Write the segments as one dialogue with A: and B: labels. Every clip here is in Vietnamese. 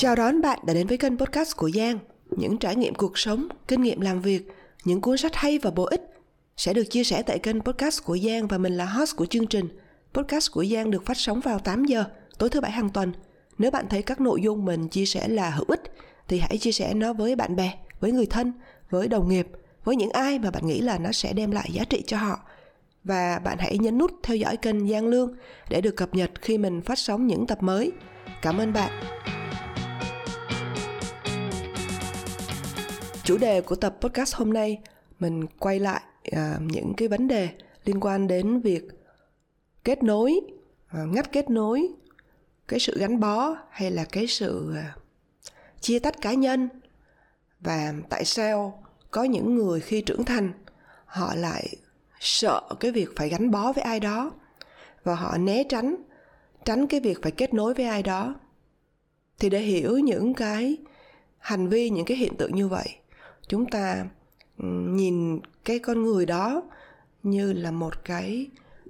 A: Chào đón bạn đã đến với kênh podcast của Giang. Những trải nghiệm cuộc sống, kinh nghiệm làm việc, những cuốn sách hay và bổ ích sẽ được chia sẻ tại kênh podcast của Giang và mình là host của chương trình. Podcast của Giang được phát sóng vào 8 giờ tối thứ bảy hàng tuần. Nếu bạn thấy các nội dung mình chia sẻ là hữu ích thì hãy chia sẻ nó với bạn bè, với người thân, với đồng nghiệp, với những ai mà bạn nghĩ là nó sẽ đem lại giá trị cho họ. Và bạn hãy nhấn nút theo dõi kênh Giang Lương để được cập nhật khi mình phát sóng những tập mới. Cảm ơn bạn. Chủ đề của tập podcast hôm nay mình quay lại à, những cái vấn đề liên quan đến việc kết nối à, ngắt kết nối cái sự gắn bó hay là cái sự à, chia tách cá nhân và tại sao có những người khi trưởng thành họ lại sợ cái việc phải gắn bó với ai đó và họ né tránh tránh cái việc phải kết nối với ai đó. Thì để hiểu những cái hành vi những cái hiện tượng như vậy chúng ta nhìn cái con người đó như là một cái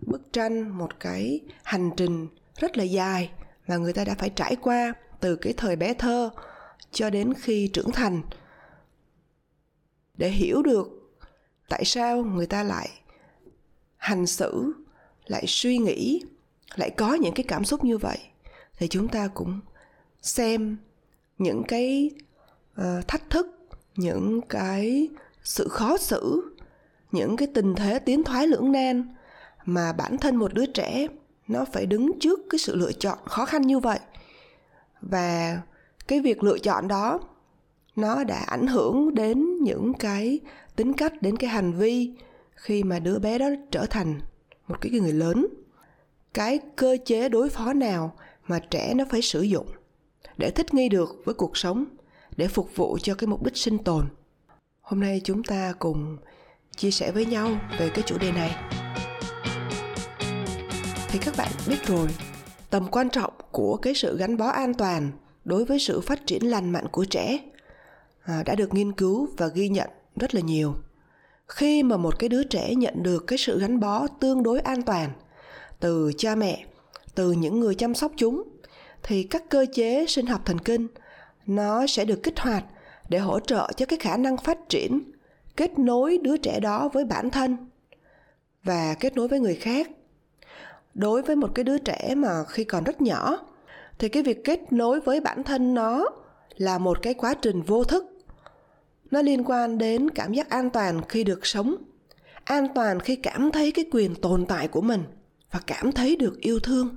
A: bức tranh một cái hành trình rất là dài mà người ta đã phải trải qua từ cái thời bé thơ cho đến khi trưởng thành. Để hiểu được tại sao người ta lại hành xử lại suy nghĩ lại có những cái cảm xúc như vậy thì chúng ta cũng xem những cái uh, thách thức những cái sự khó xử, những cái tình thế tiến thoái lưỡng nan mà bản thân một đứa trẻ nó phải đứng trước cái sự lựa chọn khó khăn như vậy. Và cái việc lựa chọn đó nó đã ảnh hưởng đến những cái tính cách, đến cái hành vi khi mà đứa bé đó trở thành một cái người lớn. Cái cơ chế đối phó nào mà trẻ nó phải sử dụng để thích nghi được với cuộc sống? Để phục vụ cho cái mục đích sinh tồn. Hôm nay chúng ta cùng chia sẻ với nhau về cái chủ đề này. Thì các bạn biết rồi tầm quan trọng của cái sự gắn bó an toàn đối với sự phát triển lành mạnh của trẻ à, đã được nghiên cứu và ghi nhận rất là nhiều. Khi mà một cái đứa trẻ nhận được cái sự gắn bó tương đối an toàn từ cha mẹ từ những người chăm sóc chúng thì các cơ chế sinh học thần kinh nó sẽ được kích hoạt để hỗ trợ cho cái khả năng phát triển, kết nối đứa trẻ đó với bản thân và kết nối với người khác. Đối với một cái đứa trẻ mà khi còn rất nhỏ, thì cái việc kết nối với bản thân nó là một cái quá trình vô thức. Nó liên quan đến cảm giác an toàn khi được sống, an toàn khi cảm thấy cái quyền tồn tại của mình và cảm thấy được yêu thương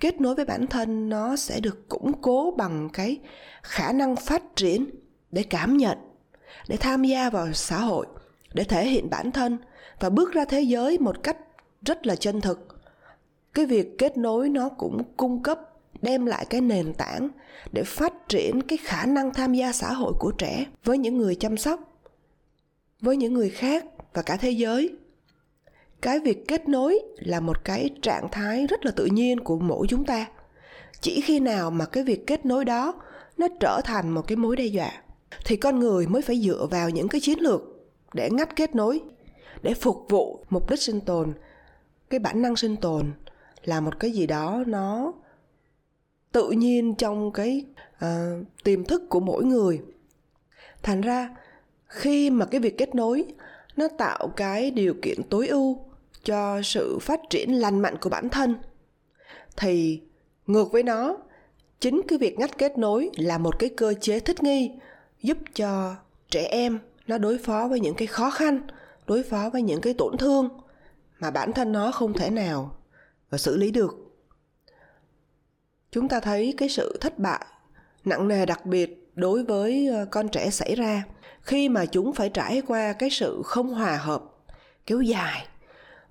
A: kết nối với bản thân nó sẽ được củng cố bằng cái khả năng phát triển để cảm nhận, để tham gia vào xã hội, để thể hiện bản thân và bước ra thế giới một cách rất là chân thực. Cái việc kết nối nó cũng cung cấp, đem lại cái nền tảng để phát triển cái khả năng tham gia xã hội của trẻ với những người chăm sóc, với những người khác và cả thế giới cái việc kết nối là một cái trạng thái rất là tự nhiên của mỗi chúng ta. Chỉ khi nào mà cái việc kết nối đó nó trở thành một cái mối đe dọa thì con người mới phải dựa vào những cái chiến lược để ngắt kết nối để phục vụ mục đích sinh tồn. Cái bản năng sinh tồn là một cái gì đó nó tự nhiên trong cái uh, tiềm thức của mỗi người. Thành ra khi mà cái việc kết nối nó tạo cái điều kiện tối ưu cho sự phát triển lành mạnh của bản thân. Thì, ngược với nó, chính cái việc ngắt kết nối là một cái cơ chế thích nghi, giúp cho trẻ em nó đối phó với những cái khó khăn, đối phó với những cái tổn thương mà bản thân nó không thể nào và xử lý được. Chúng ta thấy cái sự thất bại nặng nề đặc biệt đối với ờ, con trẻ xảy ra khi mà chúng phải trải qua cái sự không hòa hợp kéo dài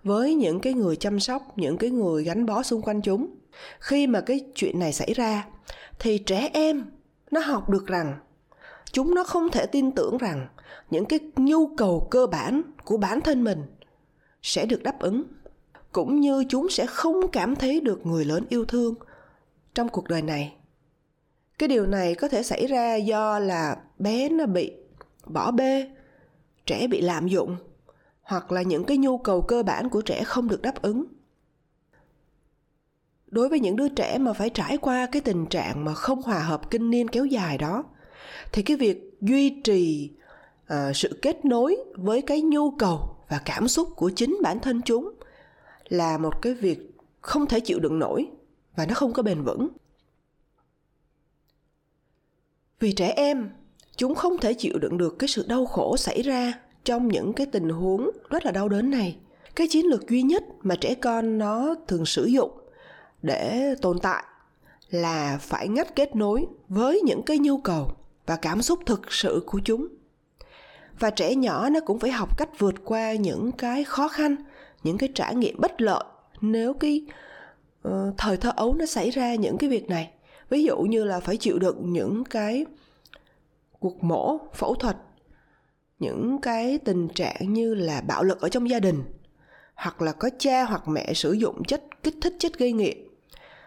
A: với những cái người chăm sóc, những cái người gắn bó xung quanh chúng. Khi mà cái chuyện này xảy ra, thì trẻ em nó học được rằng, chúng nó không thể tin tưởng rằng những cái nhu cầu cơ bản của bản thân mình sẽ được đáp ứng, cũng như chúng sẽ không cảm thấy được người lớn yêu thương trong cuộc đời này. Cái điều này có thể xảy ra do là bé nó bị bỏ bê, trẻ bị lạm dụng hoặc là những cái nhu cầu cơ bản của trẻ không được đáp ứng. Đối với những đứa trẻ mà phải trải qua cái tình trạng mà không hòa hợp kinh niên kéo dài đó thì cái việc duy trì uh, sự kết nối với cái nhu cầu và cảm xúc của chính bản thân chúng là một cái việc không thể chịu đựng nổi và nó không có bền vững. Vì trẻ em chúng không thể chịu đựng được cái sự đau khổ xảy ra trong những cái tình huống rất là đau đớn này. Cái chiến lược duy nhất mà trẻ con nó thường sử dụng để tồn tại là phải ngắt kết nối với những cái nhu cầu và cảm xúc thực sự của chúng. Và trẻ nhỏ nó cũng phải học cách vượt qua những cái khó khăn những cái trải nghiệm bất lợi nếu cái uh, thời thơ ấu nó xảy ra những cái việc này. Ví dụ như là phải chịu đựng những cái cuộc mổ phẫu thuật những cái tình trạng như là bạo lực ở trong gia đình, hoặc là có cha hoặc mẹ sử dụng chất, kích thích, chất gây nghiện,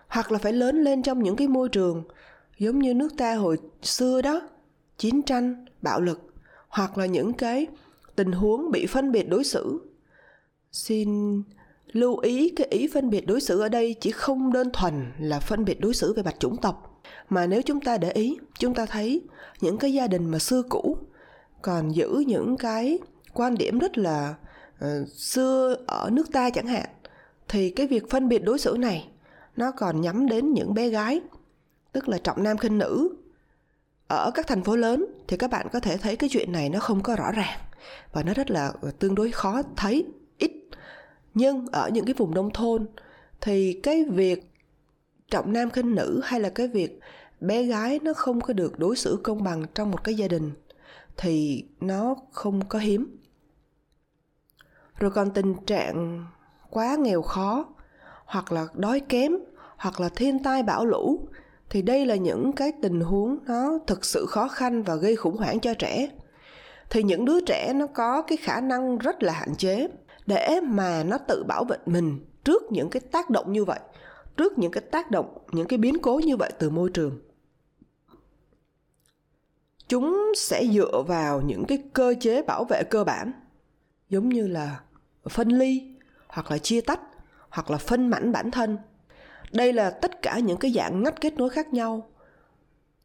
A: hoặc là phải lớn lên trong những cái môi trường giống như nước ta hồi xưa đó, chiến tranh, bạo lực, hoặc là những cái tình huống bị phân biệt đối xử. Xin lưu ý cái ý phân biệt đối xử ở đây chỉ không đơn thuần là phân biệt đối xử về mặt chủng tộc, mà nếu chúng ta để ý, chúng ta thấy những cái gia đình mà xưa cũ còn giữ những cái quan điểm rất là uh, xưa ở nước ta chẳng hạn thì cái việc phân biệt đối xử này nó còn nhắm đến những bé gái tức là trọng nam khinh nữ ở các thành phố lớn thì các bạn có thể thấy cái chuyện này nó không có rõ ràng và nó rất là ờ, tương đối khó thấy ít. Nhưng ở những cái vùng nông thôn thì cái việc trọng nam khinh nữ hay là cái việc bé gái nó không có được đối xử công bằng trong một cái gia đình thì nó không có hiếm. Rồi còn tình trạng quá nghèo khó, hoặc là đói kém, hoặc là thiên tai bão lũ, thì đây là những cái tình huống nó thực sự khó khăn và gây khủng hoảng cho trẻ. Thì những đứa trẻ nó có cái khả năng rất là hạn chế để mà nó tự bảo vệ mình trước những cái tác động như vậy, trước những cái tác động, những cái biến cố như vậy từ môi trường chúng sẽ dựa vào những cái cơ chế bảo vệ cơ bản giống như là phân ly hoặc là chia tách hoặc là phân mảnh bản thân. Đây là tất cả những cái dạng ngắt kết nối khác nhau.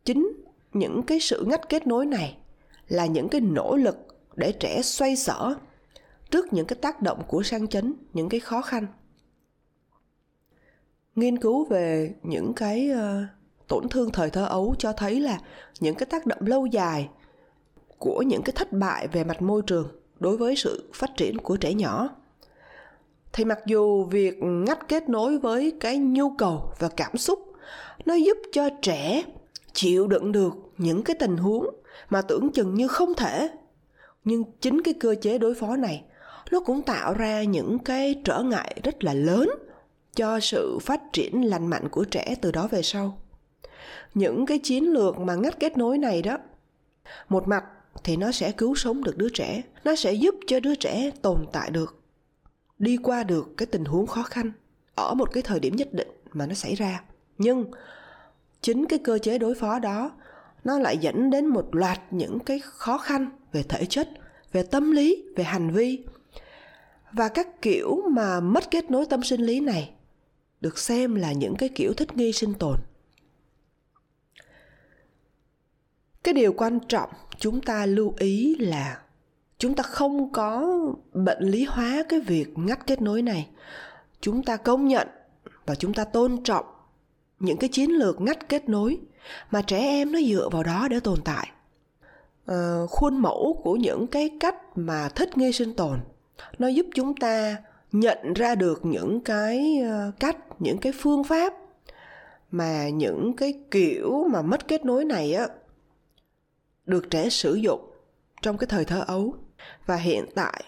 A: Chính những cái sự ngắt kết nối này là những cái nỗ lực để trẻ xoay sở trước những cái tác động của sang chấn những cái khó khăn. Nghiên cứu về những cái uh, tổn thương thời thơ ấu cho thấy là những cái tác động lâu dài của những cái thất bại về mặt môi trường đối với sự phát triển của trẻ nhỏ. Thì mặc dù việc ngắt kết nối với cái nhu cầu và cảm xúc, nó giúp cho trẻ chịu đựng được những cái tình huống mà tưởng chừng như không thể. Nhưng chính cái cơ chế đối phó này, nó cũng tạo ra những cái trở ngại rất là lớn cho sự phát triển lành mạnh của trẻ từ đó về sau những cái chiến lược mà ngắt kết nối này đó. Một mặt thì nó sẽ cứu sống được đứa trẻ, nó sẽ giúp cho đứa trẻ tồn tại được, đi qua được cái tình huống khó khăn ở một cái thời điểm nhất định mà nó xảy ra. Nhưng chính cái cơ chế đối phó đó, nó lại dẫn đến một loạt những cái khó khăn về thể chất, về tâm lý, về hành vi. Và các kiểu mà mất kết nối tâm sinh lý này được xem là những cái kiểu thích nghi sinh tồn. Cái điều quan trọng chúng ta lưu ý là chúng ta không có bệnh lý hóa cái việc ngắt kết nối này. Chúng ta công nhận và chúng ta tôn trọng những cái chiến lược ngắt kết nối mà trẻ em nó dựa vào đó để tồn tại. À, khuôn mẫu của những cái cách mà thích nghi sinh tồn nó giúp chúng ta nhận ra được những cái ờ, cách những cái phương pháp mà những cái kiểu mà mất kết nối này á được trẻ sử dụng trong cái thời thơ ấu. Và hiện tại,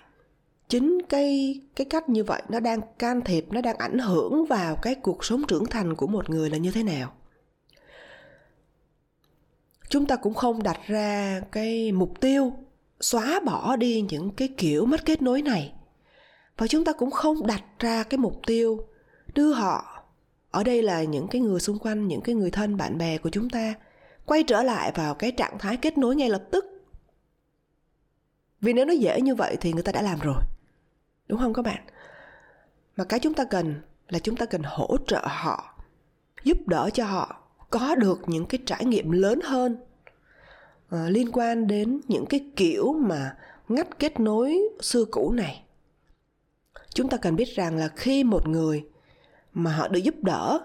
A: chính cái cái cách như vậy nó đang can thiệp, nó đang ảnh hưởng vào cái cuộc sống trưởng thành của một người là như thế nào. Chúng ta cũng không đặt ra cái mục tiêu xóa bỏ đi những cái kiểu mất kết nối này. Và chúng ta cũng không đặt ra cái mục tiêu đưa họ, ở đây là những cái người xung quanh, những cái người thân, bạn bè của chúng ta quay trở lại vào cái trạng thái kết nối ngay lập tức. Vì nếu nó dễ như vậy thì người ta đã làm rồi. Đúng không các bạn? Mà cái chúng ta cần là chúng ta cần hỗ trợ họ giúp đỡ cho họ có được những cái trải nghiệm lớn hơn uh, liên quan đến những cái kiểu mà ngắt kết nối xưa cũ này. Chúng ta cần biết rằng là khi một người mà họ được giúp đỡ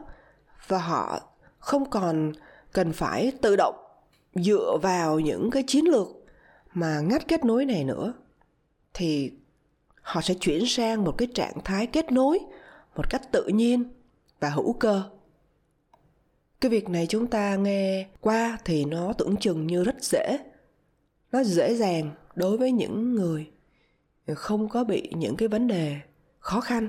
A: và họ không còn cần phải tự động dựa vào những cái chiến lược mà ngắt kết nối này nữa, thì họ sẽ chuyển sang một cái trạng thái kết nối một cách tự nhiên và hữu cơ. Cái việc này chúng ta nghe qua thì nó tưởng chừng như rất dễ. Nó dễ dàng đối với những người không có bị những cái vấn đề khó khăn,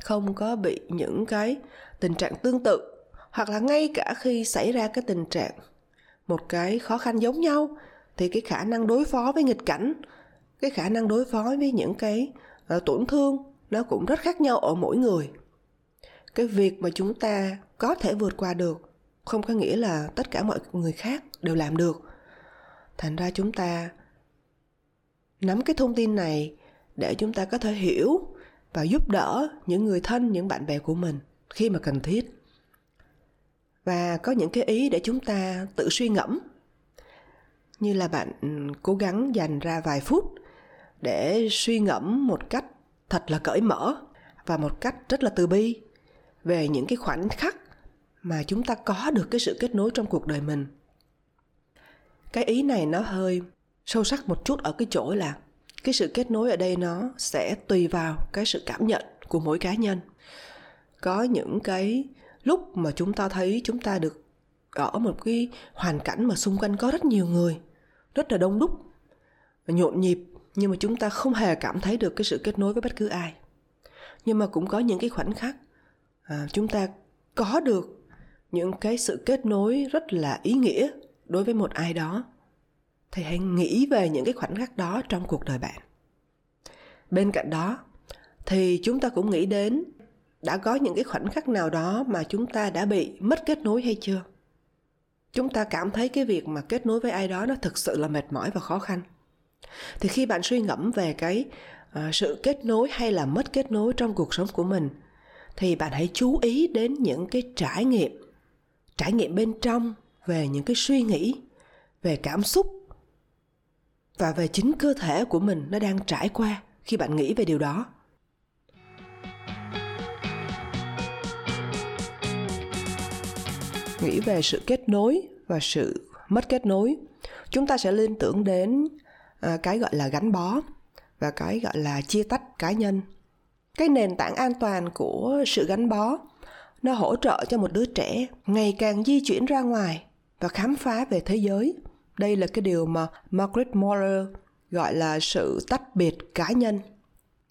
A: không có bị những cái tình trạng tương tự hoặc là ngay cả khi xảy ra cái tình trạng một cái khó khăn giống nhau thì cái khả năng đối phó với nghịch cảnh cái khả năng đối phó với những cái uh, tổn thương nó cũng rất khác nhau ở mỗi người. Cái việc mà chúng ta có thể vượt qua được không có nghĩa là tất cả mọi người khác đều làm được. Thành ra chúng ta nắm cái thông tin này để chúng ta có thể hiểu và giúp đỡ những người thân những bạn bè của mình khi mà cần thiết và có những cái ý để chúng ta tự suy ngẫm. Như là bạn ừ, cố gắng dành ra vài phút để suy ngẫm một cách thật là cởi mở và một cách rất là từ bi về những cái khoảnh khắc mà chúng ta có được cái sự kết nối trong cuộc đời mình. Cái ý này nó hơi sâu sắc một chút ở cái chỗ là cái sự kết nối ở đây nó sẽ tùy vào cái sự cảm nhận của mỗi cá nhân. Có những cái lúc mà chúng ta thấy chúng ta được ở một cái hoàn cảnh mà xung quanh có rất nhiều người rất là đông đúc nhộn nhịp nhưng mà chúng ta không hề cảm thấy được cái sự kết nối với bất cứ ai. Nhưng mà cũng có những cái khoảnh khắc à, chúng ta có được những cái sự kết nối rất là ý nghĩa đối với một ai đó. Thì hãy nghĩ về những cái khoảnh khắc đó trong cuộc đời bạn. Bên cạnh đó thì chúng ta cũng nghĩ đến đã có những cái khoảnh khắc nào đó mà chúng ta đã bị mất kết nối hay chưa? Chúng ta cảm thấy cái việc mà kết nối với ai đó nó thực sự là mệt mỏi và khó khăn. Thì khi bạn suy ngẫm về cái uh, sự kết nối hay là mất kết nối trong cuộc sống của mình thì bạn hãy chú ý đến những cái trải nghiệm trải nghiệm bên trong về những cái suy nghĩ về cảm xúc và về chính cơ thể của mình nó đang trải qua khi bạn nghĩ về điều đó. Nghĩ về sự kết nối và sự mất kết nối. Chúng ta sẽ liên tưởng đến à, cái gọi là gắn bó và cái gọi là chia tách cá nhân. Cái nền tảng an toàn của sự gắn bó nó hỗ trợ cho một đứa trẻ ngày càng di chuyển ra ngoài và khám phá về thế giới. Đây là cái điều mà margaret moller gọi là sự tách biệt cá nhân.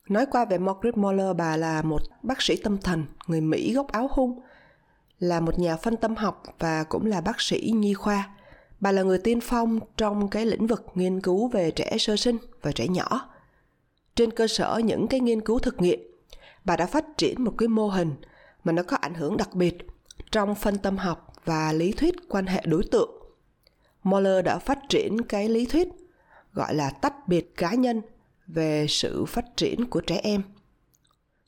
A: Nói qua về margaret moller bà là một bác sĩ tâm thần người mỹ gốc áo hung là một nhà phân tâm học và cũng là bác sĩ nhi khoa. Bà là người tiên phong trong cái lĩnh vực nghiên cứu về trẻ sơ sinh và trẻ nhỏ. Trên cơ sở những cái nghiên cứu thực nghiệm, bà đã phát triển một cái mô hình mà nó có ảnh hưởng đặc biệt trong phân tâm học và lý thuyết quan hệ đối tượng. Moller đã phát triển cái lý thuyết gọi là tách biệt cá nhân về sự phát triển của trẻ em.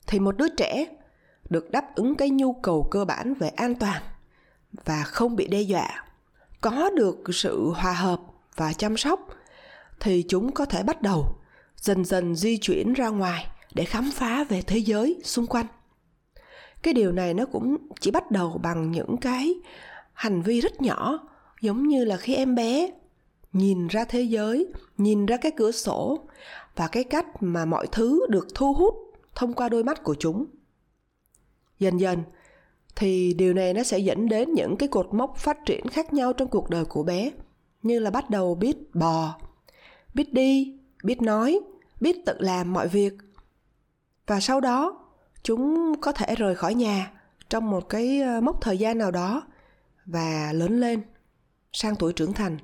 A: Thì một đứa trẻ được đáp ứng cái nhu cầu cơ bản về an toàn và không bị đe dọa. Có được sự hòa hợp và chăm sóc thì chúng có thể bắt đầu, dần dần di chuyển ra ngoài để khám phá về thế giới xung quanh. Cái điều này nó cũng chỉ bắt đầu bằng những cái hành vi rất nhỏ, giống như là khi em bé nhìn ra thế giới, nhìn ra cái cửa sổ và cái cách mà mọi thứ được thu hút thông qua đôi mắt của chúng dần dần, thì điều này nó sẽ dẫn đến những cái cột mốc phát triển khác nhau trong cuộc đời của bé. Như là bắt đầu biết bò, biết đi, biết nói, biết tự làm mọi việc. Và sau đó, chúng có thể rời khỏi nhà trong một cái ờ, mốc thời gian nào đó và lớn lên, sang tuổi trưởng thành.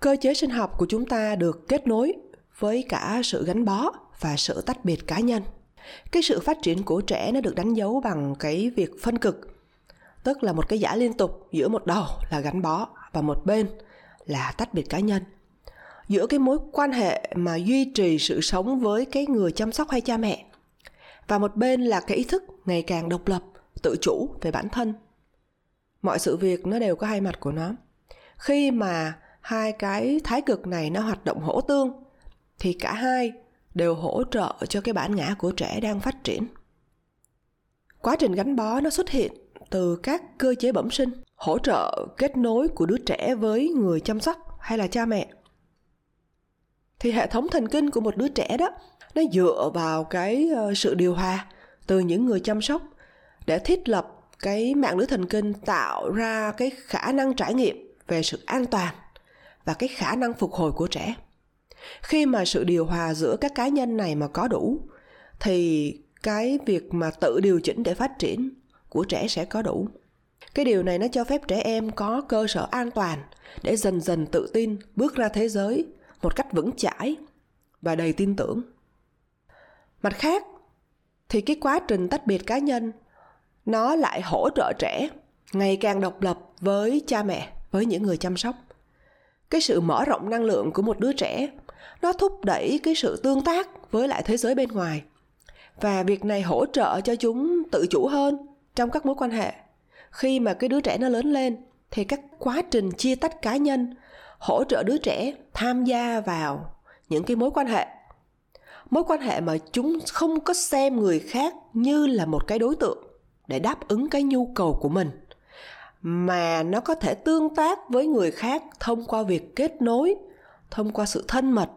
A: Cơ chế sinh học của chúng ta được kết nối với cả sự gắn bó và sự tách biệt cá nhân cái sự phát triển của trẻ nó được đánh dấu bằng cái việc phân cực, tức là một cái giả liên tục giữa một đầu là gắn bó và một bên là tách biệt cá nhân. Giữa cái mối quan hệ mà duy trì sự sống với cái người chăm sóc hay cha mẹ, và một bên là cái ý thức ngày càng độc lập, tự chủ về bản thân. Mọi sự việc nó đều có hai mặt của nó. Khi mà hai cái thái cực này nó hoạt động hỗ tương, thì cả hai đều hỗ trợ cho cái bản ngã của trẻ đang phát triển. Quá trình gắn bó nó xuất hiện từ các cơ chế bẩm sinh, hỗ trợ kết nối của đứa trẻ với người chăm sóc hay là cha mẹ. Thì hệ thống thần kinh của một đứa trẻ đó, nó dựa vào cái ờ, sự điều hòa từ những người chăm sóc để thiết lập cái mạng lưới thần kinh, tạo ra cái khả năng trải nghiệm về sự an toàn và cái khả năng phục hồi của trẻ khi mà sự điều hòa giữa các cá nhân này mà có đủ, thì cái việc mà tự điều chỉnh để phát triển của trẻ sẽ có đủ. Cái điều này nó cho phép trẻ em có cơ sở an toàn để dần dần tự tin bước ra thế giới một cách vững chãi và đầy tin tưởng. Mặt khác, thì cái quá trình tách biệt cá nhân, nó lại hỗ trợ trẻ ngày càng độc lập với cha mẹ, với những người chăm sóc. Cái sự mở rộng năng lượng của một đứa trẻ nó thúc đẩy cái sự tương tác với lại thế giới bên ngoài. Và việc này hỗ trợ cho chúng tự chủ hơn trong các mối quan hệ. Khi mà cái đứa trẻ nó lớn lên, thì các quá trình chia tách cá nhân hỗ trợ đứa trẻ tham gia vào những cái mối quan hệ. Mối quan hệ mà chúng không có xem người khác như là một cái đối tượng để đáp ứng cái nhu cầu của mình, mà nó có thể tương tác với người khác thông qua việc kết nối thông qua sự thân mật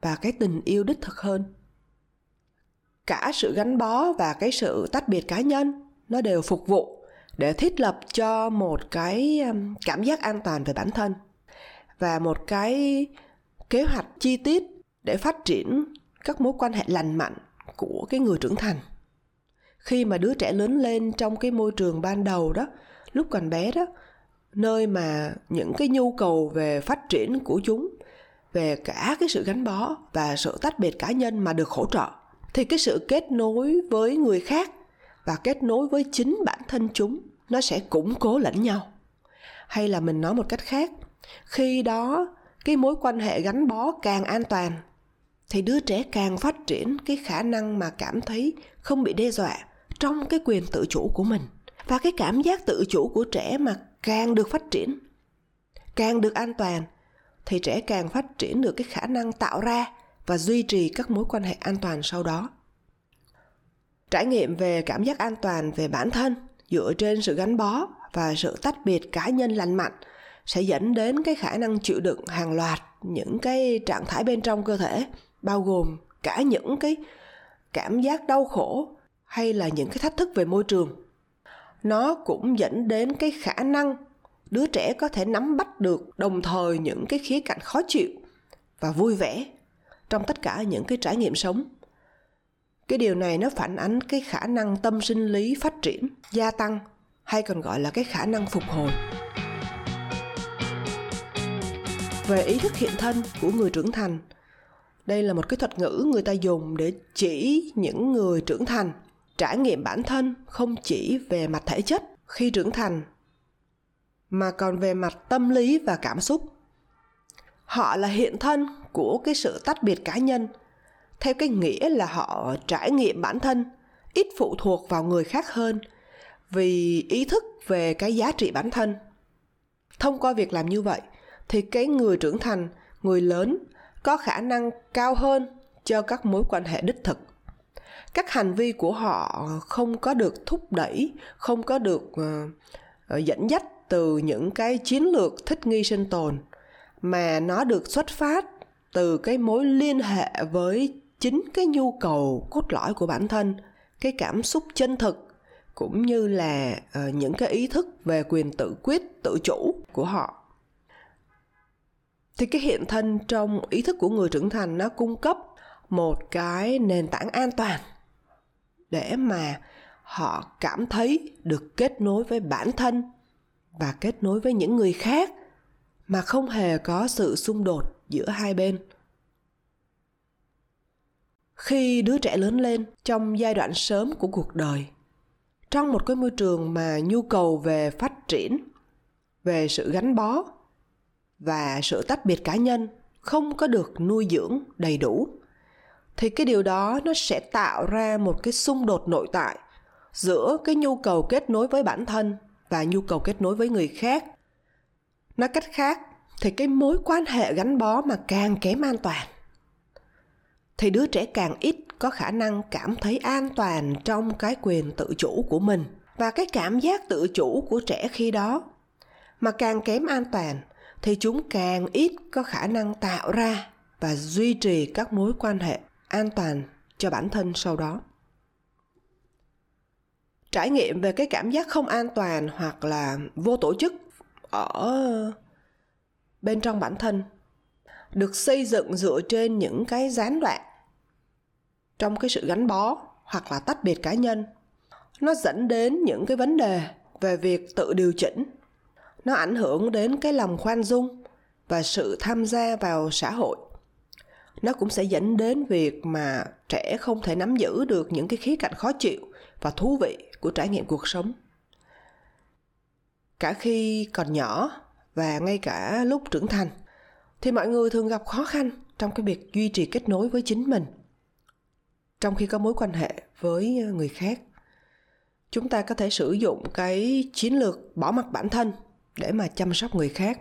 A: và cái tình yêu đích thực hơn. Cả sự gắn bó và cái sự tách biệt cá nhân, nó đều phục vụ để thiết lập cho một cái um, cảm giác an toàn về bản thân và một cái kế hoạch chi tiết để phát triển các mối quan hệ lành mạnh của cái người trưởng thành. Khi mà đứa trẻ lớn lên trong cái môi trường ban đầu đó, lúc còn bé đó, nơi mà những cái nhu cầu về phát triển của chúng về cả cái sự gắn bó và sự tách biệt cá nhân mà được hỗ trợ, thì cái sự kết nối với người khác và kết nối với chính bản thân chúng, nó sẽ củng cố lẫn nhau. Hay là mình nói một cách khác, khi đó cái mối quan hệ gắn bó càng an toàn, thì đứa trẻ càng phát triển cái khả năng mà cảm thấy không bị đe dọa trong cái quyền tự chủ của mình và cái cảm giác tự chủ của trẻ mà càng được phát triển, càng được an toàn thì trẻ càng phát triển được cái khả năng tạo ra và duy trì các mối quan hệ an toàn sau đó. Trải nghiệm về cảm giác an toàn về bản thân dựa trên sự gắn bó và sự tách biệt cá nhân lành mạnh sẽ dẫn đến cái khả năng chịu đựng hàng loạt những cái trạng thái bên trong cơ thể, bao gồm cả những cái cảm giác đau khổ hay là những cái thách thức về môi trường. Nó cũng dẫn đến cái khả năng đứa trẻ có thể nắm bắt được đồng thời những cái khía cạnh khó chịu và vui vẻ trong tất cả những cái trải nghiệm sống. Cái điều này nó phản ánh cái khả năng tâm sinh lý phát triển, gia tăng hay còn gọi là cái khả năng phục hồi. Về ý thức hiện thân của người trưởng thành, đây là một cái thuật ngữ người ta dùng để chỉ những người trưởng thành, trải nghiệm bản thân không chỉ về mặt thể chất. Khi trưởng thành mà còn về mặt tâm lý và cảm xúc. Họ là hiện thân của cái sự tách biệt cá nhân theo cái nghĩa là họ trải nghiệm bản thân ít phụ thuộc vào người khác hơn vì ý thức về cái giá trị bản thân. Thông qua việc làm như vậy thì cái người trưởng thành người lớn có khả năng cao hơn cho các mối quan hệ đích thực. Các hành vi của họ không có được thúc đẩy không có được uh, dẫn dắt từ những cái chiến lược thích nghi sinh tồn mà nó được xuất phát từ cái mối liên hệ với chính cái nhu cầu cốt lõi của bản thân cái cảm xúc chân thực cũng như là uh, những cái ý thức về quyền tự quyết tự chủ của họ. Thì cái hiện thân trong ý thức của người trưởng thành nó cung cấp một cái nền tảng an toàn để mà họ cảm thấy được kết nối với bản thân và kết nối với những người khác mà không hề có sự xung đột giữa hai bên. Khi đứa trẻ lớn lên trong giai đoạn sớm của cuộc đời, trong một cái môi trường mà nhu cầu về phát triển, về sự gắn bó và sự tách biệt cá nhân không có được nuôi dưỡng đầy đủ, thì cái điều đó nó sẽ tạo ra một cái xung đột nội tại giữa cái nhu cầu kết nối với bản thân và nhu cầu kết nối với người khác. Nói cách khác, thì cái mối quan hệ gắn bó mà càng kém an toàn, thì đứa trẻ càng ít có khả năng cảm thấy an toàn trong cái quyền tự chủ của mình và cái cảm giác tự chủ của trẻ khi đó. Mà càng kém an toàn, thì chúng càng ít có khả năng tạo ra và duy trì các mối quan hệ an toàn cho bản thân sau đó trải nghiệm về cái cảm giác không an toàn hoặc là vô tổ chức ở bên trong bản thân, được xây dựng dựa trên những cái gián đoạn trong cái sự gắn bó hoặc là tách biệt cá nhân. Nó dẫn đến những cái vấn đề về việc tự điều chỉnh. Nó ảnh hưởng đến cái lòng khoan dung và sự tham gia vào xã hội. Nó cũng sẽ dẫn đến việc mà trẻ không thể nắm giữ được những cái khía cạnh khó chịu và thú vị của trải nghiệm cuộc sống. Cả khi còn nhỏ và ngay cả lúc trưởng thành, thì mọi người thường gặp khó khăn trong cái việc duy trì kết nối với chính mình, trong khi có mối quan hệ với người khác. Chúng ta có thể sử dụng cái chiến lược bỏ mặc bản thân để mà chăm sóc người khác.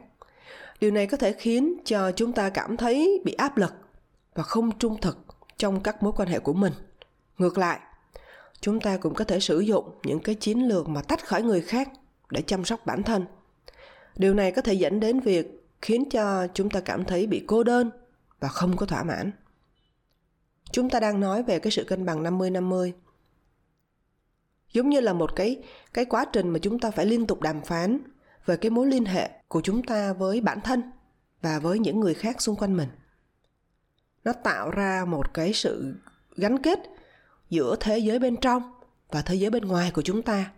A: Điều này có thể khiến cho chúng ta cảm thấy bị áp lực và không trung thực trong các mối quan hệ của mình. Ngược lại chúng ta cũng có thể sử dụng những cái chiến lược mà tách khỏi người khác để chăm sóc bản thân. Điều này có thể dẫn đến việc khiến cho chúng ta cảm thấy bị cô đơn và không có thỏa mãn. Chúng ta đang nói về cái sự cân bằng 50-50 giống như là một cái cái quá trình mà chúng ta phải liên tục đàm phán về cái mối liên hệ của chúng ta với bản thân và với những người khác xung quanh mình. Nó tạo ra một cái sự gắn kết giữa thế giới bên trong và thế giới bên ngoài của chúng ta.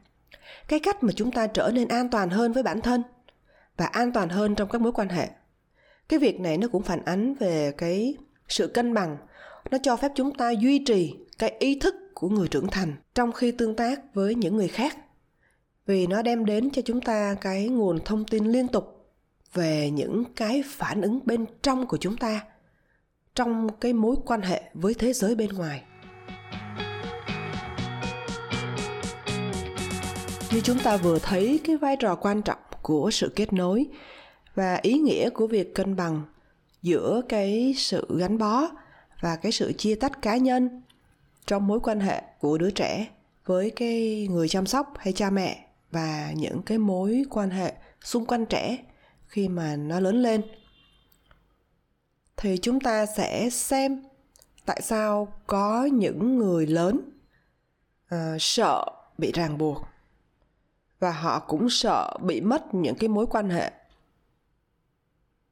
A: Cái cách mà chúng ta trở nên an toàn hơn với bản thân và an toàn hơn trong các mối quan hệ. Cái việc này nó cũng phản ánh về cái sự cân bằng. Nó cho phép chúng ta duy trì cái ý thức của người trưởng thành trong khi tương tác với những người khác. Vì nó đem đến cho chúng ta cái nguồn thông tin liên tục về những cái phản ứng bên trong của chúng ta trong cái mối quan hệ với thế giới bên ngoài. Như chúng ta vừa thấy cái vai trò quan trọng của sự kết nối và ý nghĩa của việc cân bằng giữa cái sự gắn bó và cái sự chia tách cá nhân trong mối quan hệ của đứa trẻ với cái người chăm sóc hay cha mẹ và những cái mối quan hệ xung quanh trẻ khi mà nó lớn lên. Thì chúng ta sẽ xem tại sao có những người lớn uh, sợ bị ràng buộc và họ cũng sợ bị mất những cái mối quan hệ.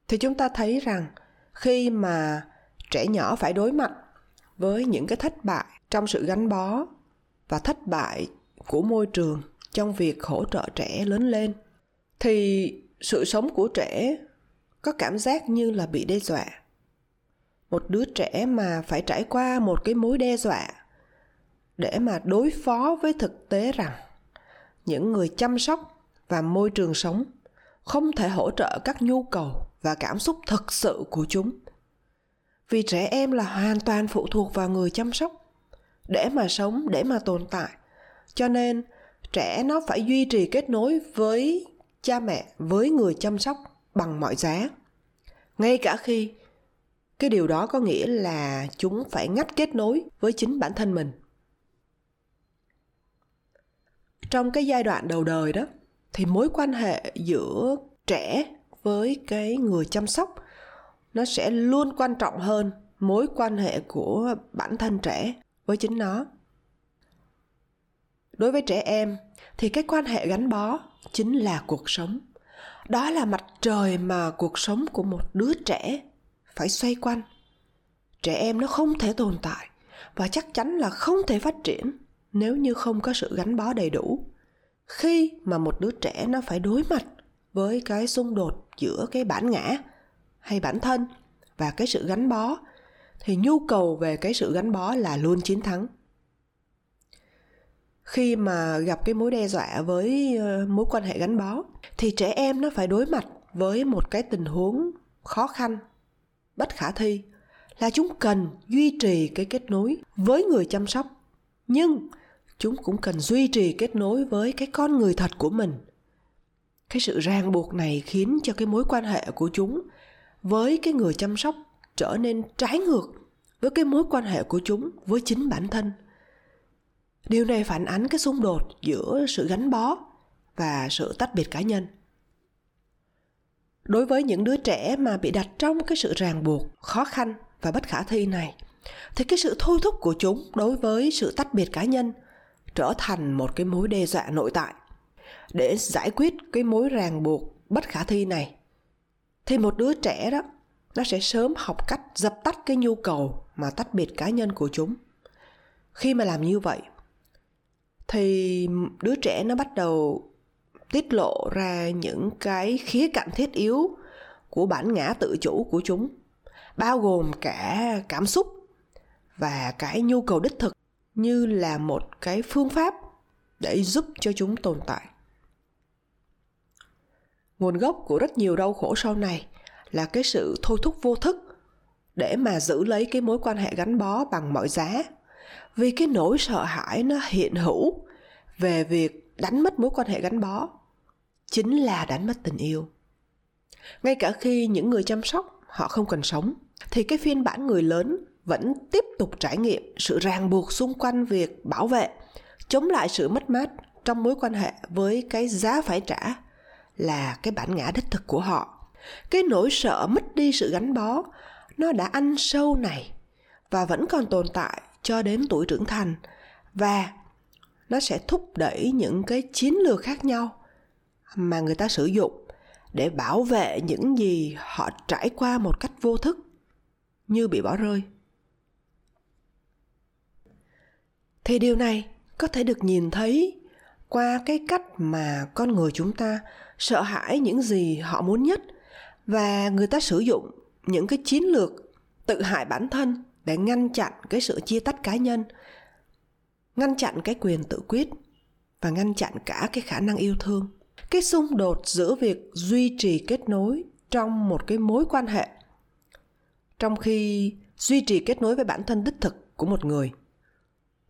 A: Thì chúng ta thấy rằng khi mà trẻ nhỏ phải đối mặt với những cái thất bại trong sự gắn bó và thất bại của môi trường trong việc hỗ trợ trẻ lớn lên, thì sự sống của trẻ có cảm giác như là bị đe dọa. Một đứa trẻ mà phải trải qua một cái mối đe dọa để mà đối phó với thực tế rằng những người chăm sóc và môi trường sống, không thể hỗ trợ các nhu cầu và cảm xúc thực sự của chúng. Vì trẻ em là hoàn toàn phụ thuộc vào người chăm sóc để mà sống, để mà tồn tại. Cho nên, trẻ nó phải duy trì kết nối với cha mẹ, với người chăm sóc bằng mọi giá. Ngay cả khi cái điều đó có nghĩa là chúng phải ngắt kết nối với chính bản thân mình trong cái giai đoạn đầu đời đó, thì mối quan hệ giữa trẻ với cái người chăm sóc nó sẽ luôn quan trọng hơn mối quan hệ của bản thân trẻ với chính nó. Đối với trẻ em, thì cái quan hệ gắn bó chính là cuộc sống. Đó là mặt trời mà cuộc sống của một đứa trẻ phải xoay quanh. Trẻ em nó không thể tồn tại và chắc chắn là không thể phát triển nếu như không có sự gắn bó đầy đủ. Khi mà một đứa trẻ nó phải đối mặt với cái xung đột giữa cái bản ngã hay bản thân và cái sự gắn bó, thì nhu cầu về cái sự gắn bó là luôn chiến thắng. Khi mà gặp cái mối đe dọa với ờ, mối quan hệ gắn bó, thì trẻ em nó phải đối mặt với một cái tình huống khó khăn, bất khả thi là chúng cần duy trì cái kết nối với người chăm sóc. Nhưng chúng cũng cần duy trì kết nối với cái con người thật của mình. Cái sự ràng buộc này khiến cho cái mối quan hệ của chúng với cái người chăm sóc trở nên trái ngược với cái mối quan hệ của chúng với chính bản thân. Điều này phản ánh cái xung đột giữa sự gắn bó và sự tách biệt cá nhân. Đối với những đứa trẻ mà bị đặt trong cái sự ràng buộc, khó khăn và bất khả thi này, thì cái sự thôi thúc của chúng đối với sự tách biệt cá nhân trở thành một cái mối đe dọa nội tại. Để giải quyết cái mối ràng buộc bất khả thi này, thì một đứa trẻ đó, nó sẽ sớm học cách dập tắt cái nhu cầu mà tách biệt cá nhân của chúng. Khi mà làm như vậy, thì đứa trẻ nó bắt đầu tiết lộ ra những cái khía cạnh thiết yếu của bản ngã tự chủ của chúng, bao gồm cả cảm xúc và cái nhu cầu đích thực như là một cái phương pháp để giúp cho chúng tồn tại. Nguồn gốc của rất nhiều đau khổ sau này là cái sự thôi thúc vô thức để mà giữ lấy cái mối quan hệ gắn bó bằng mọi giá, vì cái nỗi sợ hãi nó hiện hữu về việc đánh mất mối quan hệ gắn bó chính là đánh mất tình yêu. Ngay cả khi những người chăm sóc họ không cần sống, thì cái phiên bản người lớn vẫn tiếp tục trải nghiệm sự ràng buộc xung quanh việc bảo vệ, chống lại sự mất mát trong mối quan hệ với cái giá phải trả là cái bản ngã đích thực của họ. Cái nỗi sợ mất đi sự gắn bó, nó đã ăn sâu này và vẫn còn tồn tại cho đến tuổi trưởng thành và nó sẽ thúc đẩy những cái chiến lược khác nhau mà người ta sử dụng để bảo vệ những gì họ trải qua một cách vô thức như bị bỏ rơi. Thì điều này có thể được nhìn thấy qua cái cách mà con người chúng ta sợ hãi những gì họ muốn nhất và người ta sử dụng những cái chiến lược tự hại bản thân để ngăn chặn cái sự chia tách cá nhân, ngăn chặn cái quyền tự quyết và ngăn chặn cả cái khả năng yêu thương. Cái xung đột giữa việc duy trì kết nối trong một cái mối quan hệ trong khi duy trì kết nối với bản thân đích thực của một người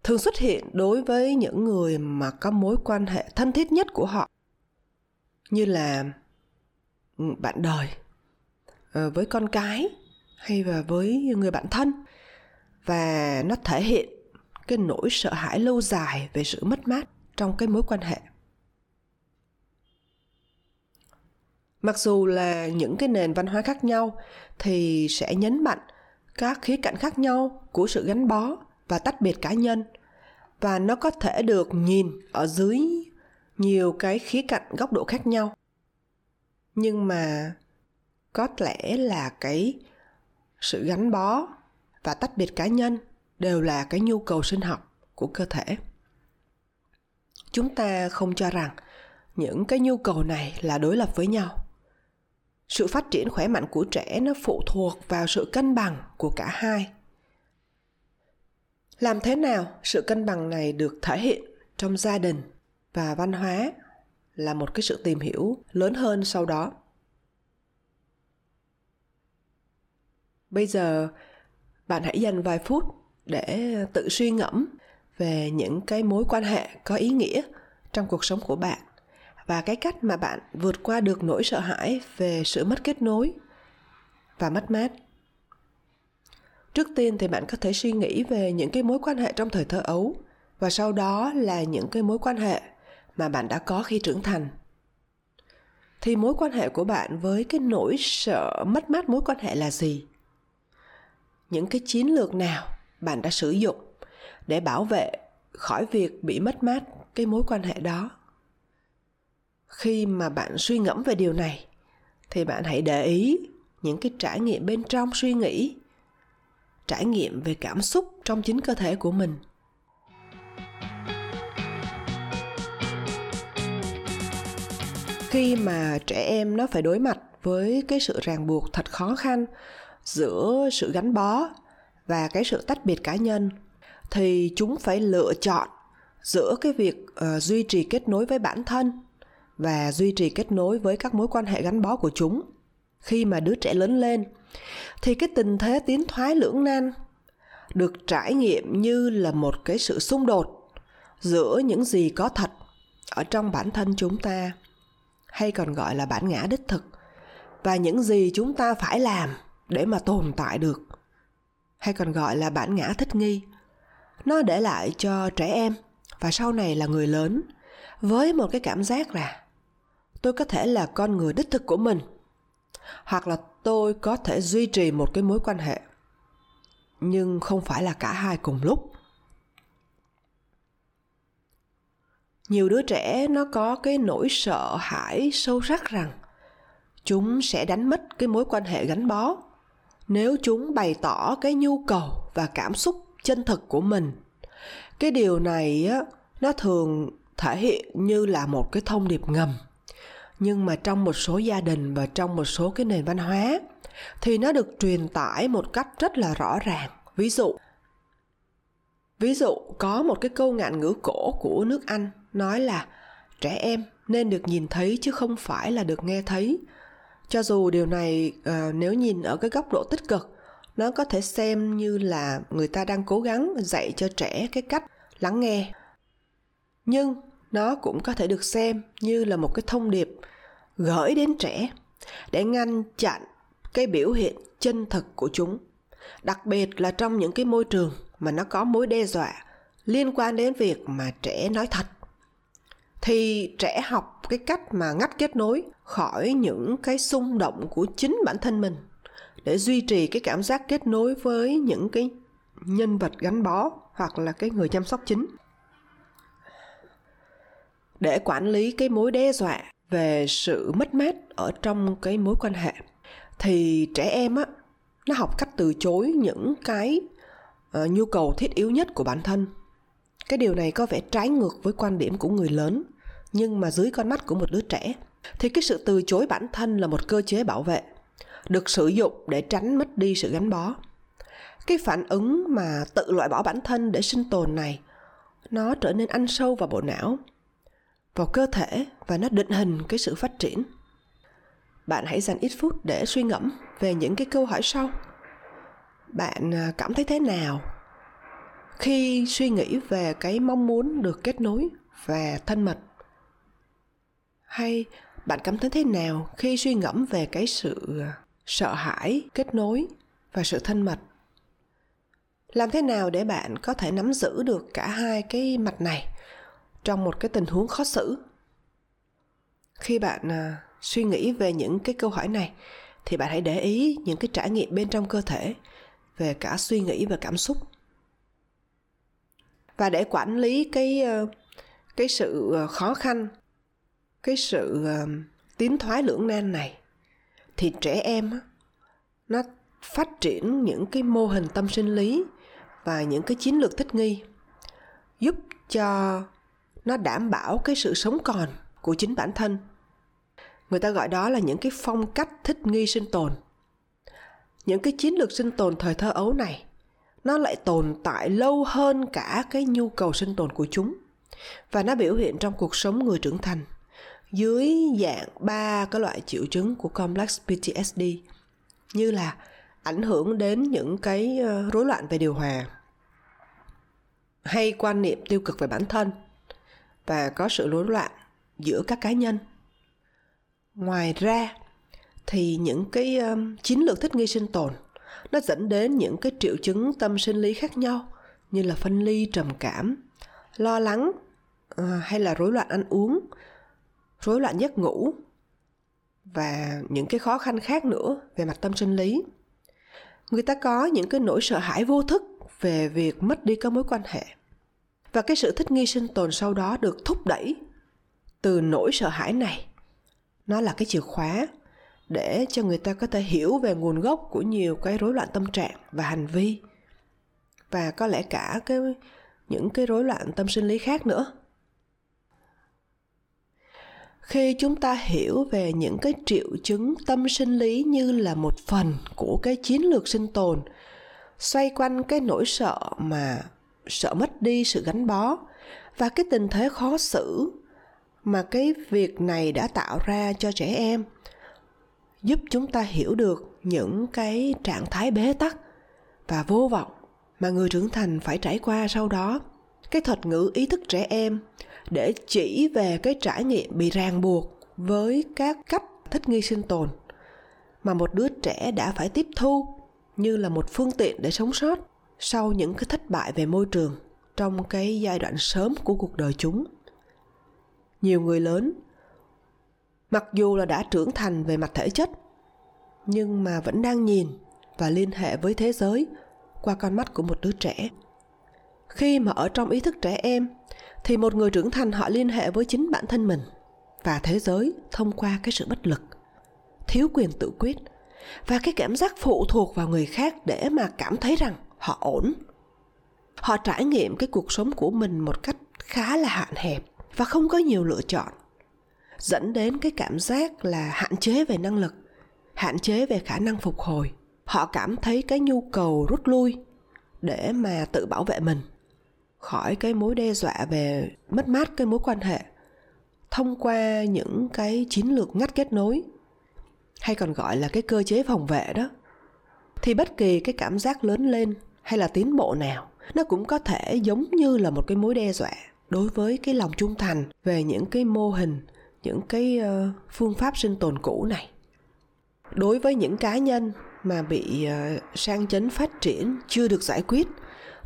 A: thường xuất hiện đối với những người mà có mối quan hệ thân thiết nhất của họ, như là ừ, bạn đời ờ, với con cái hay là với người bạn thân. Và nó thể hiện cái nỗi sợ hãi lâu dài về sự mất mát trong cái mối quan hệ. Mặc dù là những cái nền văn hóa khác nhau thì sẽ nhấn mạnh các khía cạnh khác nhau của sự gắn bó và tách biệt cá nhân. Và nó có thể được nhìn ở dưới nhiều cái khía cạnh góc độ khác nhau. Nhưng mà có lẽ là cái sự gắn bó và tách biệt cá nhân đều là cái nhu cầu sinh học của cơ thể. Chúng ta không cho rằng những cái nhu cầu này là đối lập với nhau. Sự phát triển khỏe mạnh của trẻ nó phụ thuộc vào sự cân bằng của cả hai làm thế nào sự cân bằng này được thể hiện trong gia đình và văn hóa là một cái sự tìm hiểu lớn hơn sau đó. Bây giờ, bạn hãy dành vài phút để tự suy ngẫm về những cái mối quan hệ có ý nghĩa trong cuộc sống của bạn và cái cách mà bạn vượt qua được nỗi sợ hãi về sự mất kết nối và mất mát trước tiên thì bạn có thể suy nghĩ về những cái mối quan hệ trong thời thơ ấu, và sau đó là những cái mối quan hệ mà bạn đã có khi trưởng thành. Thì mối quan hệ của bạn với cái nỗi sợ, mất mát mối quan hệ là gì? Những cái chiến lược nào bạn đã sử dụng để bảo vệ khỏi việc bị mất mát cái mối quan hệ đó? Khi mà bạn suy ngẫm về điều này, thì bạn hãy để ý những cái trải nghiệm bên trong suy nghĩ trải nghiệm về cảm xúc trong chính cơ thể của mình. Khi mà trẻ em nó phải đối mặt với cái sự ràng buộc thật khó khăn giữa sự gắn bó và cái sự tách biệt cá nhân thì chúng phải lựa chọn giữa cái việc uh, duy trì kết nối với bản thân và duy trì kết nối với các mối quan hệ gắn bó của chúng. Khi mà đứa trẻ lớn lên thì cái tình thế tiến thoái lưỡng nan được trải nghiệm như là một cái sự xung đột giữa những gì có thật ở trong bản thân chúng ta, hay còn gọi là bản ngã đích thực, và những gì chúng ta phải làm để mà tồn tại được, hay còn gọi là bản ngã thích nghi. Nó để lại cho trẻ em và sau này là người lớn với một cái cảm giác là tôi có thể là con người đích thực của mình, hoặc là tôi có thể duy trì một cái mối quan hệ, nhưng không phải là cả hai cùng lúc. Nhiều đứa trẻ nó có cái nỗi sợ hãi sâu sắc rằng chúng sẽ đánh mất cái mối quan hệ gắn bó nếu chúng bày tỏ cái nhu cầu và cảm xúc chân thực của mình. Cái điều này á, nó thường thể hiện như là một cái thông điệp ngầm nhưng mà trong một số gia đình và trong một số cái nền văn hóa thì nó được truyền tải một cách rất là rõ ràng. Ví dụ ví dụ có một cái câu ngạn ngữ cổ của nước anh nói là trẻ em nên được nhìn thấy chứ không phải là được nghe thấy cho dù điều này uh, nếu nhìn ở cái góc độ tích cực nó có thể xem như là người ta đang cố gắng dạy cho trẻ cái cách lắng nghe. Nhưng nó cũng có thể được xem như là một cái thông điệp gửi đến trẻ để ngăn chặn cái biểu hiện chân thực của chúng. Đặc biệt là trong những cái môi trường mà nó có mối đe dọa liên quan đến việc mà trẻ nói thật. Thì trẻ học cái cách mà ngắt kết nối khỏi những cái xung động của chính bản thân mình để duy trì cái cảm giác kết nối với những cái nhân vật gắn bó hoặc là cái người chăm sóc chính để quản lý cái mối đe dọa về sự mất mát ở trong cái mối quan hệ. Thì trẻ em á nó học cách từ chối những cái uh, nhu cầu thiết yếu nhất của bản thân. Cái điều này có vẻ trái ngược với quan điểm của người lớn nhưng mà dưới con mắt của một đứa trẻ. Thì cái sự từ chối bản thân là một cơ chế bảo vệ được sử dụng để tránh mất đi sự gắn bó. Cái phản ứng mà tự loại bỏ bản thân để sinh tồn này nó trở nên ăn sâu vào bộ não vào cơ thể và nó định hình cái sự phát triển. Bạn hãy dành ít phút để suy ngẫm về những cái câu hỏi sau. Bạn à, cảm thấy thế nào khi suy nghĩ về cái mong muốn được kết nối và thân mật? Hay bạn cảm thấy thế nào khi suy ngẫm về cái sự à, sợ hãi, kết nối và sự thân mật? Làm thế nào để bạn có thể nắm giữ được cả hai cái mặt này? Trong một cái tình huống khó xử. Khi bạn à, suy nghĩ về những cái câu hỏi này thì bạn hãy để ý những cái trải nghiệm bên trong cơ thể về cả suy nghĩ và cảm xúc. Và để quản lý cái ờ, cái sự ờ, khó khăn cái sự ờ, tiến thoái lưỡng nan này thì trẻ em nó phát triển những cái mô hình tâm sinh lý và những cái chiến lược thích nghi giúp cho nó đảm bảo cái sự sống còn của chính bản thân. Người ta gọi đó là những cái phong cách thích nghi sinh tồn. Những cái chiến lược sinh tồn thời thơ ấu này, nó lại tồn tại lâu hơn cả cái nhu cầu sinh tồn của chúng. Và nó biểu hiện trong cuộc sống người trưởng thành dưới dạng ba cái loại triệu chứng của complex PTSD như là ảnh hưởng đến những cái ờ, rối loạn về điều hòa hay quan niệm tiêu cực về bản thân và có sự rối loạn giữa các cá nhân. Ngoài ra thì những cái um, chiến lược thích nghi sinh tồn nó dẫn đến những cái triệu chứng tâm sinh lý khác nhau như là phân ly trầm cảm lo lắng uh, hay là rối loạn ăn uống rối loạn giấc ngủ và những cái khó khăn khác nữa về mặt tâm sinh lý. Người ta có những cái nỗi sợ hãi vô thức về việc mất đi các mối quan hệ và cái sự thích nghi sinh tồn sau đó được thúc đẩy từ nỗi sợ hãi này. Nó là cái chìa khóa để cho người ta có thể hiểu về nguồn gốc của nhiều cái rối loạn tâm trạng và hành vi. Và có lẽ cả cái, những cái rối loạn tâm sinh lý khác nữa. Khi chúng ta hiểu về những cái triệu chứng tâm sinh lý như là một phần của cái chiến lược sinh tồn, xoay quanh cái nỗi sợ mà sợ mất đi sự gắn bó. Và cái tình thế khó xử mà cái việc này đã tạo ra cho trẻ em giúp chúng ta hiểu được những cái trạng thái bế tắc và vô vọng mà người trưởng thành phải trải qua sau đó. Cái thuật ngữ ý thức trẻ em để chỉ về cái trải nghiệm bị ràng buộc với các cách thích nghi sinh tồn mà một đứa trẻ đã phải tiếp thu như là một phương tiện để sống sót sau những cái thất bại về môi trường trong cái giai đoạn sớm của cuộc đời chúng. Nhiều người lớn, mặc dù là đã trưởng thành về mặt thể chất, nhưng mà vẫn đang nhìn và liên hệ với thế giới qua con mắt của một đứa trẻ. Khi mà ở trong ý thức trẻ em, thì một người trưởng thành họ liên hệ với chính bản thân mình và thế giới thông qua cái sự bất lực, thiếu quyền tự quyết và cái cảm giác phụ thuộc vào người khác để mà cảm thấy rằng họ ổn. Họ trải nghiệm cái cuộc sống của mình một cách khá là hạn hẹp và không có nhiều lựa chọn, dẫn đến cái cảm giác là hạn chế về năng lực, hạn chế về khả năng phục hồi. Họ cảm thấy cái nhu cầu rút lui để mà tự bảo vệ mình khỏi cái mối đe dọa về mất mát cái mối quan hệ thông qua những cái chiến lược ngắt kết nối, hay còn gọi là cái cơ chế phòng vệ đó. Thì bất kỳ cái cảm giác lớn lên hay là tiến bộ nào, nó cũng có thể giống như là một cái mối đe dọa đối với cái lòng trung thành về những cái mô hình, những cái ờ, phương pháp sinh tồn cũ này. Đối với những cá nhân mà bị ờ, sang chấn phát triển chưa được giải quyết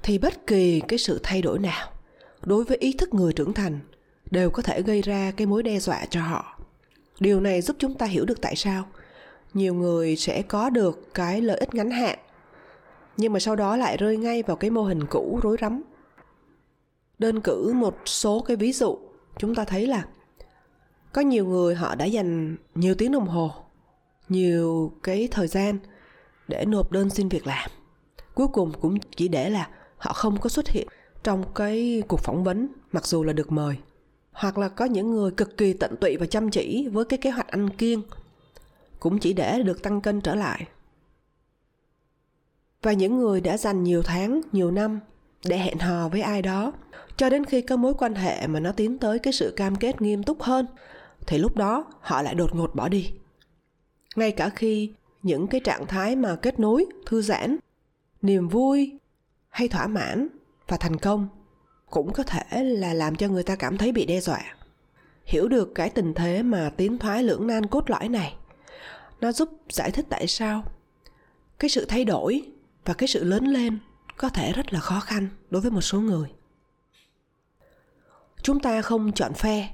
A: thì bất kỳ cái sự thay đổi nào đối với ý thức người trưởng thành đều có thể gây ra cái mối đe dọa cho họ. Điều này giúp chúng ta hiểu được tại sao nhiều người sẽ có được cái lợi ích ngắn hạn nhưng mà sau đó lại rơi ngay vào cái mô hình cũ rối rắm. Đơn cử một số cái ví dụ, chúng ta thấy là có nhiều người họ đã dành nhiều tiếng đồng hồ, nhiều cái thời gian để nộp đơn xin việc làm. Cuối cùng cũng chỉ để là họ không có xuất hiện trong cái cuộc phỏng vấn, mặc dù là được mời. Hoặc là có những người cực kỳ tận tụy và chăm chỉ với cái kế hoạch ăn kiêng, cũng chỉ để được tăng cân trở lại và những người đã dành nhiều tháng, nhiều năm để hẹn hò với ai đó. Cho đến khi có mối quan hệ mà nó tiến tới cái sự cam kết nghiêm túc hơn, thì lúc đó họ lại đột ngột bỏ đi. Ngay cả khi những cái trạng thái mà kết nối, thư giãn, niềm vui hay thỏa mãn và thành công cũng có thể là làm cho người ta cảm thấy bị đe dọa. Hiểu được cái tình thế mà tiến thoái lưỡng nan cốt lõi này, nó giúp giải thích tại sao cái sự thay đổi và cái sự lớn lên có thể rất là khó khăn đối với một số người. Chúng ta không chọn phe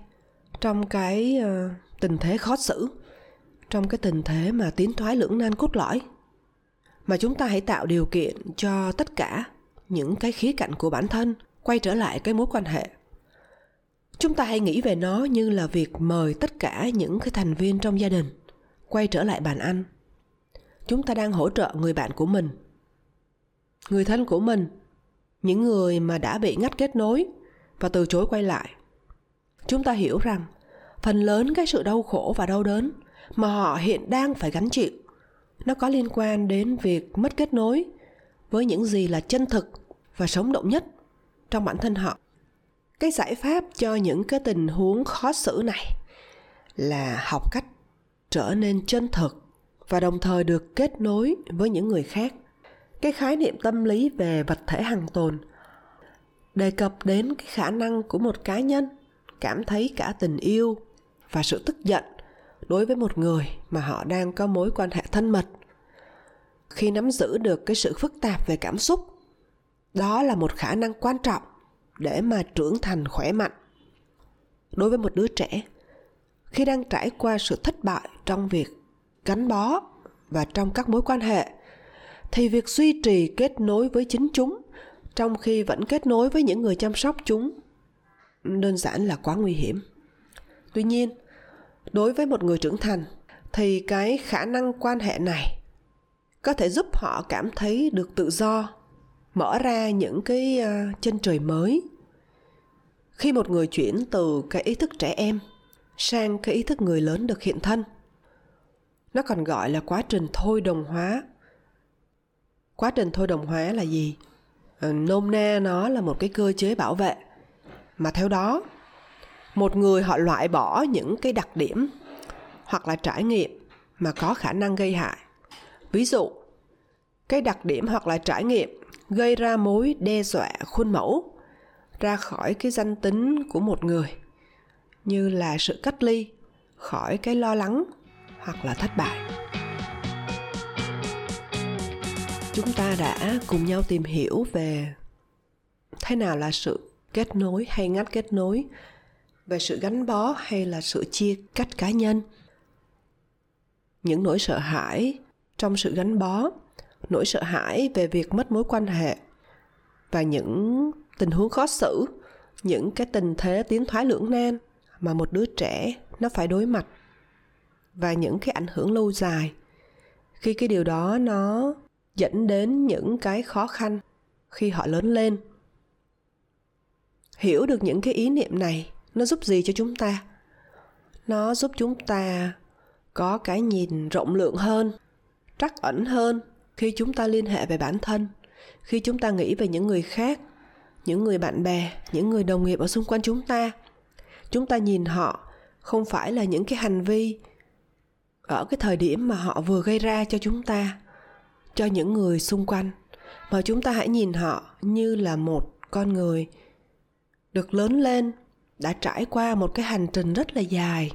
A: trong cái uh, tình thế khó xử trong cái tình thế mà tiến thoái lưỡng nan cốt lõi mà chúng ta hãy tạo điều kiện cho tất cả những cái khía cạnh của bản thân quay trở lại cái mối quan hệ. Chúng ta hãy nghĩ về nó như là việc mời tất cả những cái thành viên trong gia đình quay trở lại bàn ăn. Chúng ta đang hỗ trợ người bạn của mình người thân của mình, những người mà đã bị ngắt kết nối và từ chối quay lại. Chúng ta hiểu rằng phần lớn cái sự đau khổ và đau đớn mà họ hiện đang phải gánh chịu, nó có liên quan đến việc mất kết nối với những gì là chân thực và sống động nhất trong bản thân họ. Cái giải pháp cho những cái tình huống khó xử này là học cách trở nên chân thực và đồng thời được kết nối với những người khác cái khái niệm tâm lý về vật thể hằng tồn, đề cập đến cái khả năng của một cá nhân cảm thấy cả tình yêu và sự tức giận đối với một người mà họ đang có mối quan hệ thân mật. Khi nắm giữ được cái sự phức tạp về cảm xúc, đó là một khả năng quan trọng để mà trưởng thành khỏe mạnh. Đối với một đứa trẻ, khi đang trải qua sự thất bại trong việc gắn bó và trong các mối quan hệ thì việc duy trì kết nối với chính chúng, trong khi vẫn kết nối với những người chăm sóc chúng, đơn giản là quá nguy hiểm. Tuy nhiên, đối với một người trưởng thành, thì cái khả năng quan hệ này có thể giúp họ cảm thấy được tự do, mở ra những cái ờ, chân trời mới. Khi một người chuyển từ cái ý thức trẻ em sang cái ý thức người lớn được hiện thân, nó còn gọi là quá trình thôi đồng hóa quá trình thôi đồng hóa là gì? Ờ, nôm na nó là một cái cơ chế bảo vệ. Mà theo đó, một người họ loại bỏ những cái đặc điểm hoặc là trải nghiệm mà có khả năng gây hại. Ví dụ, cái đặc điểm hoặc là trải nghiệm gây ra mối đe dọa khuôn mẫu ra khỏi cái danh tính của một người, như là sự cách ly khỏi cái lo lắng hoặc là thất bại. Chúng ta đã cùng nhau tìm hiểu về thế nào là sự kết nối hay ngắt kết nối, về sự gắn bó hay là sự chia cách cá nhân. Những nỗi sợ hãi trong sự gắn bó, nỗi sợ hãi về việc mất mối quan hệ và những tình huống khó xử, những cái tình thế tiến thoái lưỡng nan mà một đứa trẻ nó phải đối mặt và những cái ảnh hưởng lâu dài. Khi cái điều đó nó dẫn đến những cái khó khăn khi họ lớn lên. Hiểu được những cái ý niệm này, nó giúp gì cho chúng ta? Nó giúp chúng ta có cái nhìn rộng lượng hơn, trắc ẩn hơn khi chúng ta liên hệ về bản thân, khi chúng ta nghĩ về những người khác, những người bạn bè, những người đồng nghiệp ở xung quanh chúng ta. Chúng ta nhìn họ không phải là những cái hành vi ở cái thời điểm mà họ vừa gây ra cho chúng ta cho những người xung quanh. Mà chúng ta hãy nhìn họ như là một con người được lớn lên, đã trải qua một cái hành trình rất là dài,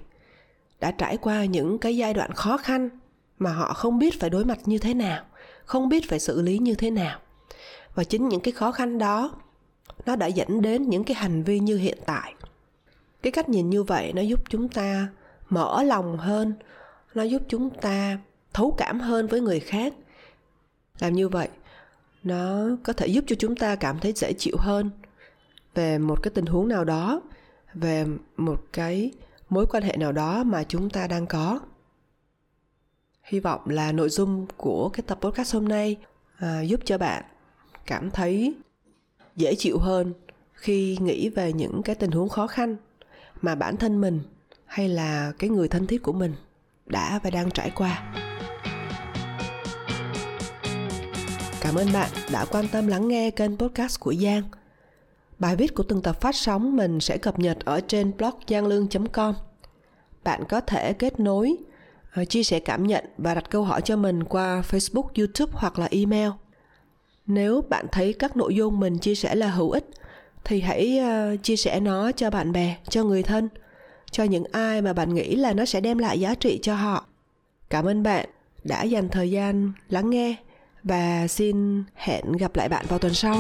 A: đã trải qua những cái giai đoạn khó khăn mà họ không biết phải đối mặt như thế nào, không biết phải xử lý như thế nào. Và chính những cái khó khăn đó, nó đã dẫn đến những cái hành vi như hiện tại. Cái cách nhìn như vậy nó giúp chúng ta mở lòng hơn, nó giúp chúng ta thấu cảm hơn với người khác làm như vậy nó có thể giúp cho chúng ta cảm thấy dễ chịu hơn về một cái tình huống nào đó về một cái mối quan hệ nào đó mà chúng ta đang có. Hy vọng là nội dung của cái tập podcast hôm nay à, giúp cho bạn cảm thấy dễ chịu hơn khi nghĩ về những cái tình huống khó khăn mà bản thân mình hay là cái người thân thiết của mình đã và đang trải qua. Cảm ơn bạn đã quan tâm lắng nghe kênh podcast của giang. Bài viết của từng tập phát sóng mình sẽ cập nhật ở trên blog gianglương com. Bạn có thể kết nối ờ, chia sẻ cảm nhận và đặt câu hỏi cho mình qua facebook, youtube hoặc là email. Nếu bạn thấy các nội dung mình chia sẻ là hữu ích, thì hãy ờ, chia sẻ nó cho bạn bè, cho người thân, cho những ai mà bạn nghĩ là nó sẽ đem lại giá trị cho họ. Cảm ơn bạn đã dành thời gian lắng nghe và xin hẹn gặp lại bạn vào tuần sau.